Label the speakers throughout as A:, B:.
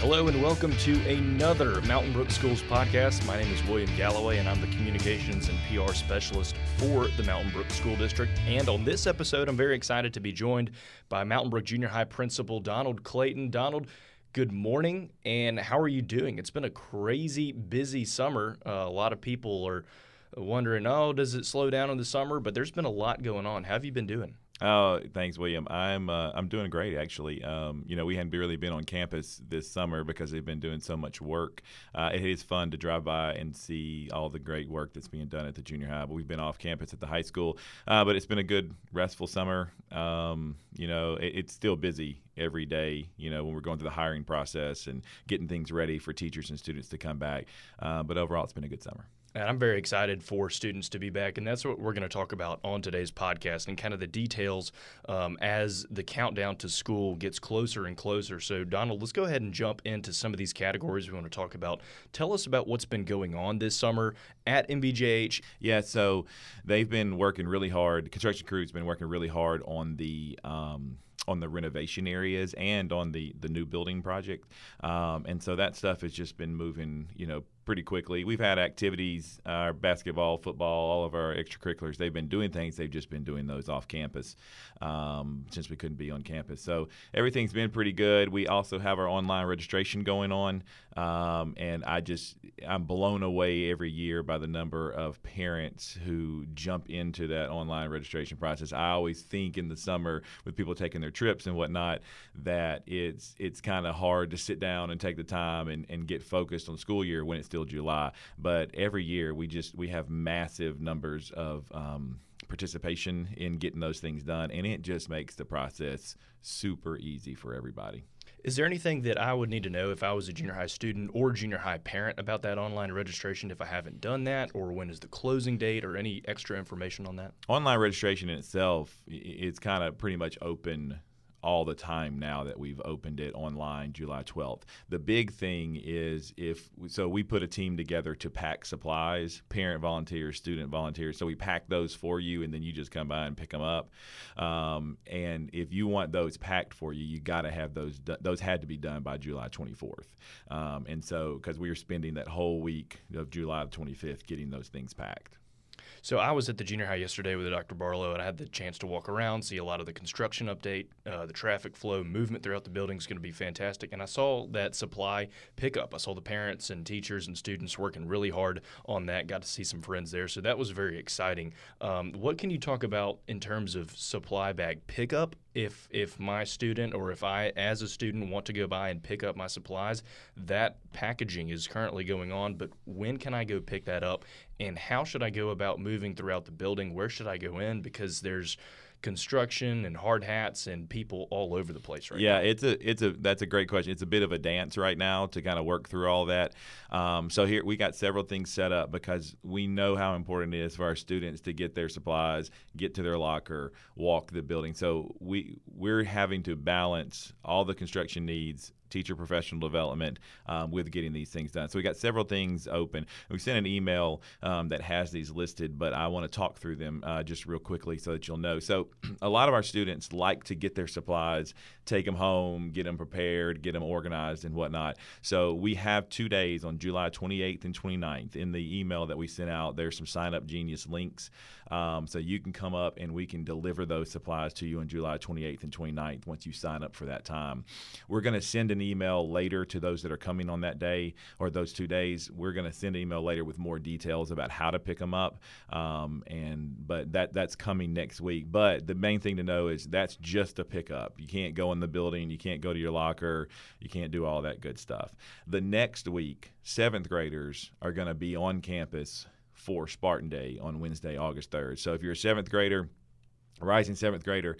A: Hello and welcome to another Mountain Brook Schools podcast. My name is William Galloway and I'm the communications and PR specialist for the Mountain Brook School District. And on this episode, I'm very excited to be joined by Mountain Brook Junior High Principal Donald Clayton. Donald, good morning and how are you doing? It's been a crazy busy summer. Uh, a lot of people are wondering, oh, does it slow down in the summer? But there's been a lot going on. How have you been doing?
B: Oh, thanks, William. I'm uh, I'm doing great actually. Um, you know, we hadn't really been on campus this summer because they've been doing so much work. Uh, it is fun to drive by and see all the great work that's being done at the junior high. But we've been off campus at the high school, uh, but it's been a good, restful summer. Um, you know, it, it's still busy every day. You know, when we're going through the hiring process and getting things ready for teachers and students to come back. Uh, but overall, it's been a good summer.
A: And I'm very excited for students to be back. And that's what we're going to talk about on today's podcast and kind of the details um, as the countdown to school gets closer and closer. So, Donald, let's go ahead and jump into some of these categories we want to talk about. Tell us about what's been going on this summer at MBJH.
B: Yeah, so they've been working really hard. Construction crew's been working really hard on the. Um, on the renovation areas and on the the new building project, um, and so that stuff has just been moving, you know, pretty quickly. We've had activities, our basketball, football, all of our extracurriculars. They've been doing things. They've just been doing those off campus um, since we couldn't be on campus. So everything's been pretty good. We also have our online registration going on, um, and I just I'm blown away every year by the number of parents who jump into that online registration process. I always think in the summer with people taking their trips and whatnot that it's it's kind of hard to sit down and take the time and, and get focused on school year when it's still July. But every year we just we have massive numbers of um, participation in getting those things done, and it just makes the process super easy for everybody.
A: Is there anything that I would need to know if I was a junior high student or junior high parent about that online registration if I haven't done that, or when is the closing date, or any extra information on that?
B: Online registration in itself, it's kind of pretty much open all the time now that we've opened it online July 12th. The big thing is if so we put a team together to pack supplies, parent volunteers, student volunteers. So we pack those for you and then you just come by and pick them up. Um, and if you want those packed for you, you got to have those those had to be done by July 24th. Um, and so because we were spending that whole week of July 25th getting those things packed.
A: So I was at the junior high yesterday with Dr. Barlow, and I had the chance to walk around, see a lot of the construction update, uh, the traffic flow, movement throughout the building is going to be fantastic. And I saw that supply pickup. I saw the parents and teachers and students working really hard on that. Got to see some friends there, so that was very exciting. Um, what can you talk about in terms of supply bag pickup if if my student or if I as a student want to go by and pick up my supplies, that packaging is currently going on, but when can I go pick that up and how should I go about moving throughout the building? Where should I go in because there's construction and hard hats and people all over the place right
B: yeah,
A: now?
B: it's a it's a that's a great question. It's a bit of a dance right now to kind of work through all that. Um, so here we got several things set up because we know how important it is for our students to get their supplies, get to their locker, walk the building. So we we're having to balance all the construction needs teacher professional development um, with getting these things done. So we got several things open. We sent an email um, that has these listed, but I want to talk through them uh, just real quickly so that you'll know. So a lot of our students like to get their supplies, take them home, get them prepared, get them organized and whatnot. So we have two days on July 28th and 29th. In the email that we sent out, there's some SignUpGenius links. Um, so you can come up and we can deliver those supplies to you on July 28th and 29th once you sign up for that time. We're going to send an an email later to those that are coming on that day or those two days. We're going to send an email later with more details about how to pick them up. Um, and but that that's coming next week. But the main thing to know is that's just a pickup. You can't go in the building. You can't go to your locker. You can't do all that good stuff. The next week, seventh graders are going to be on campus for Spartan Day on Wednesday, August 3rd. So if you're a seventh grader, rising seventh grader,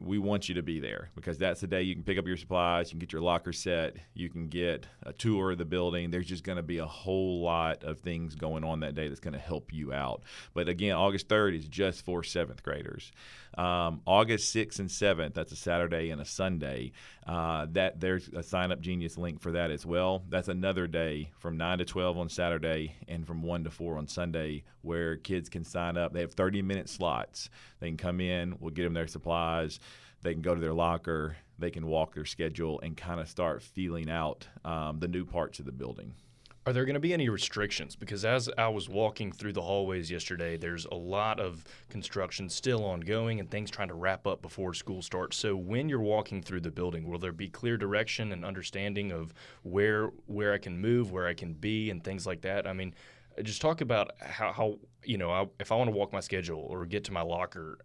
B: we want you to be there because that's the day you can pick up your supplies, you can get your locker set, you can get a tour of the building. There's just going to be a whole lot of things going on that day that's going to help you out. But again, August 3rd is just for seventh graders. Um, August 6th and 7th, that's a Saturday and a Sunday. Uh, that there's a SignUpGenius link for that as well. That's another day from 9 to 12 on Saturday and from 1 to 4 on Sunday where kids can sign up. They have 30 minute slots. They can come in, we'll get them their supplies. They can go to their locker, they can walk their schedule and kind of start feeling out um, the new parts of the building.
A: Are there going to be any restrictions? Because as I was walking through the hallways yesterday, there's a lot of construction still ongoing and things trying to wrap up before school starts. So when you're walking through the building, will there be clear direction and understanding of where where I can move, where I can be, and things like that? I mean, just talk about how, how you know I, if I want to walk my schedule or get to my locker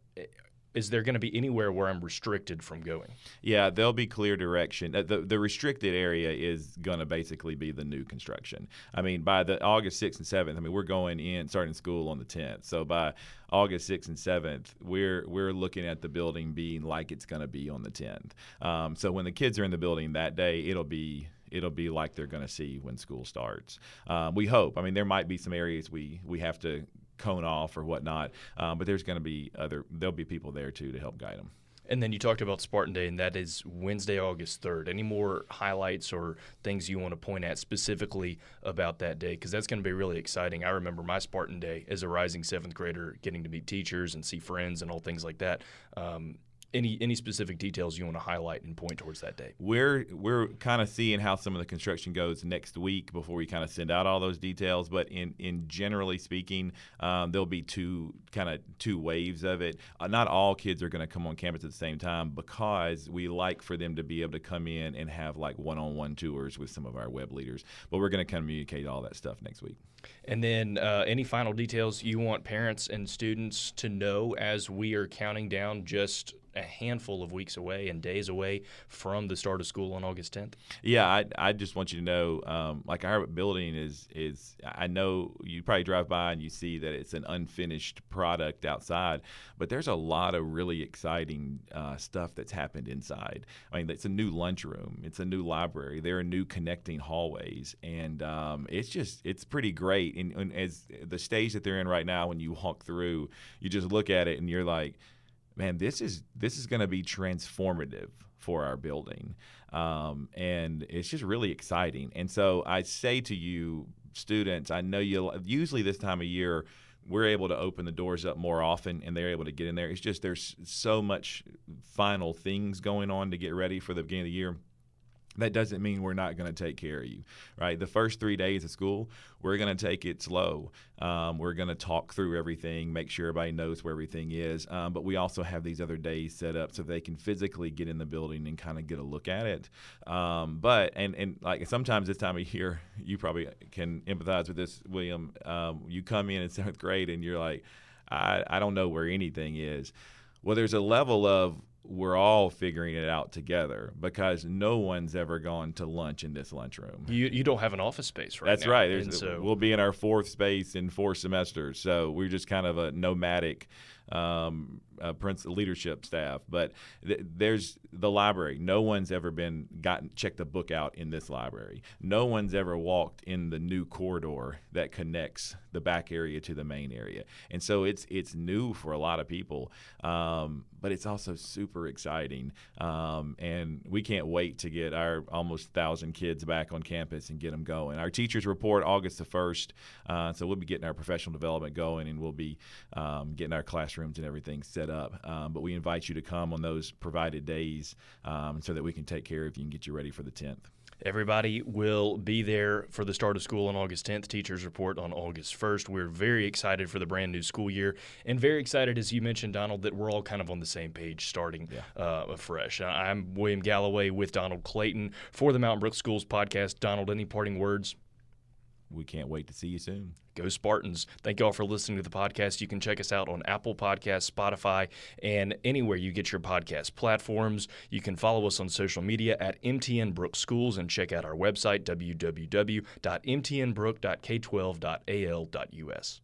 A: is there going to be anywhere where I'm restricted from going?
B: Yeah, there'll be clear direction. Uh, the, the restricted area is going to basically be the new construction. I mean, by the August 6th and 7th, I mean, we're going in, starting school on the 10th. So by August 6th and 7th, we're, we're looking at the building being like it's going to be on the 10th. Um, so when the kids are in the building that day, it'll be it'll be like they're going to see when school starts. Um, we hope. I mean, there might be some areas we we have to cone off or whatnot. Um, but there's going to be other there'll be people there too to help guide them.
A: And then you talked about Spartan Day, and that is Wednesday, August 3rd. Any more highlights or things you want to point at specifically about that day? Because that's going to be really exciting. I remember my Spartan Day as a rising seventh grader, getting to meet teachers and see friends and all things like that. Um, any any specific details you want to highlight and point towards that day?
B: We're we're kind of seeing how some of the construction goes next week before we kind of send out all those details. But in in generally speaking, um, there'll be two kind of two waves of it. Uh, not all kids are going to come on campus at the same time because we like for them to be able to come in and have like one-on-one tours with some of our web leaders. But we're going to communicate all that stuff next week.
A: And then uh, any final details you want parents and students to know as we are counting down just a handful of weeks away and days away from the start of school on August 10th?
B: Yeah, I, I just want you to know, um, like our building is is I know you probably drive by and you see that it's an unfinished product outside, but there's a lot of really exciting uh, stuff that's happened inside. I mean, it's a new lunchroom, it's a new library, there are new connecting hallways, and um, it's just it's pretty great. And, and as the stage that they're in right now, when you walk through, you just look at it and you're like man, this is this is going to be transformative for our building, um, and it's just really exciting. And so I say to you, students, I know you usually this time of year we're able to open the doors up more often and they're able to get in there. It's just there's so much final things going on to get ready for the beginning of the year that doesn't mean we're not going to take care of you, right? The first three days of school, we're going to take it slow. Um, we're going to talk through everything, make sure everybody knows where everything is. Um, but we also have these other days set up so they can physically get in the building and kind of get a look at it. Um, but and and like sometimes this time of year, you probably can empathize with this, William. Um, you come in in seventh grade and you're like, I, I don't know where anything is. Well, there's a level of we're all figuring it out together because no one's ever gone to lunch in this lunchroom.
A: You you don't have an office space right
B: That's
A: now.
B: right. So, we'll be in our fourth space in four semesters, so we're just kind of a nomadic um, uh, Prince leadership staff. But th- there's the library. No one's ever been gotten checked a book out in this library. No one's ever walked in the new corridor that connects the back area to the main area. And so it's it's new for a lot of people, um, but it's also super exciting. Um, and we can't wait to get our almost thousand kids back on campus and get them going. Our teachers report August the first, uh, so we'll be getting our professional development going, and we'll be um, getting our classrooms and everything set up. Um, but we invite you to come on those provided days um, so that we can take care of you and get you ready for the 10th.
A: Everybody will be there for the start of school on August 10th. Teachers report on August 1st. We're very excited for the brand new school year and very excited, as you mentioned, Donald, that we're all kind of on the same page starting yeah. uh, afresh. I'm William Galloway with Donald Clayton for the Mountain Brook Schools podcast. Donald, any parting words?
B: We can't wait to see you soon.
A: Go Spartans. Thank you all for listening to the podcast. You can check us out on Apple Podcasts, Spotify, and anywhere you get your podcast platforms. You can follow us on social media at MTN Brook Schools and check out our website, www.mtnbrook.k12.al.us.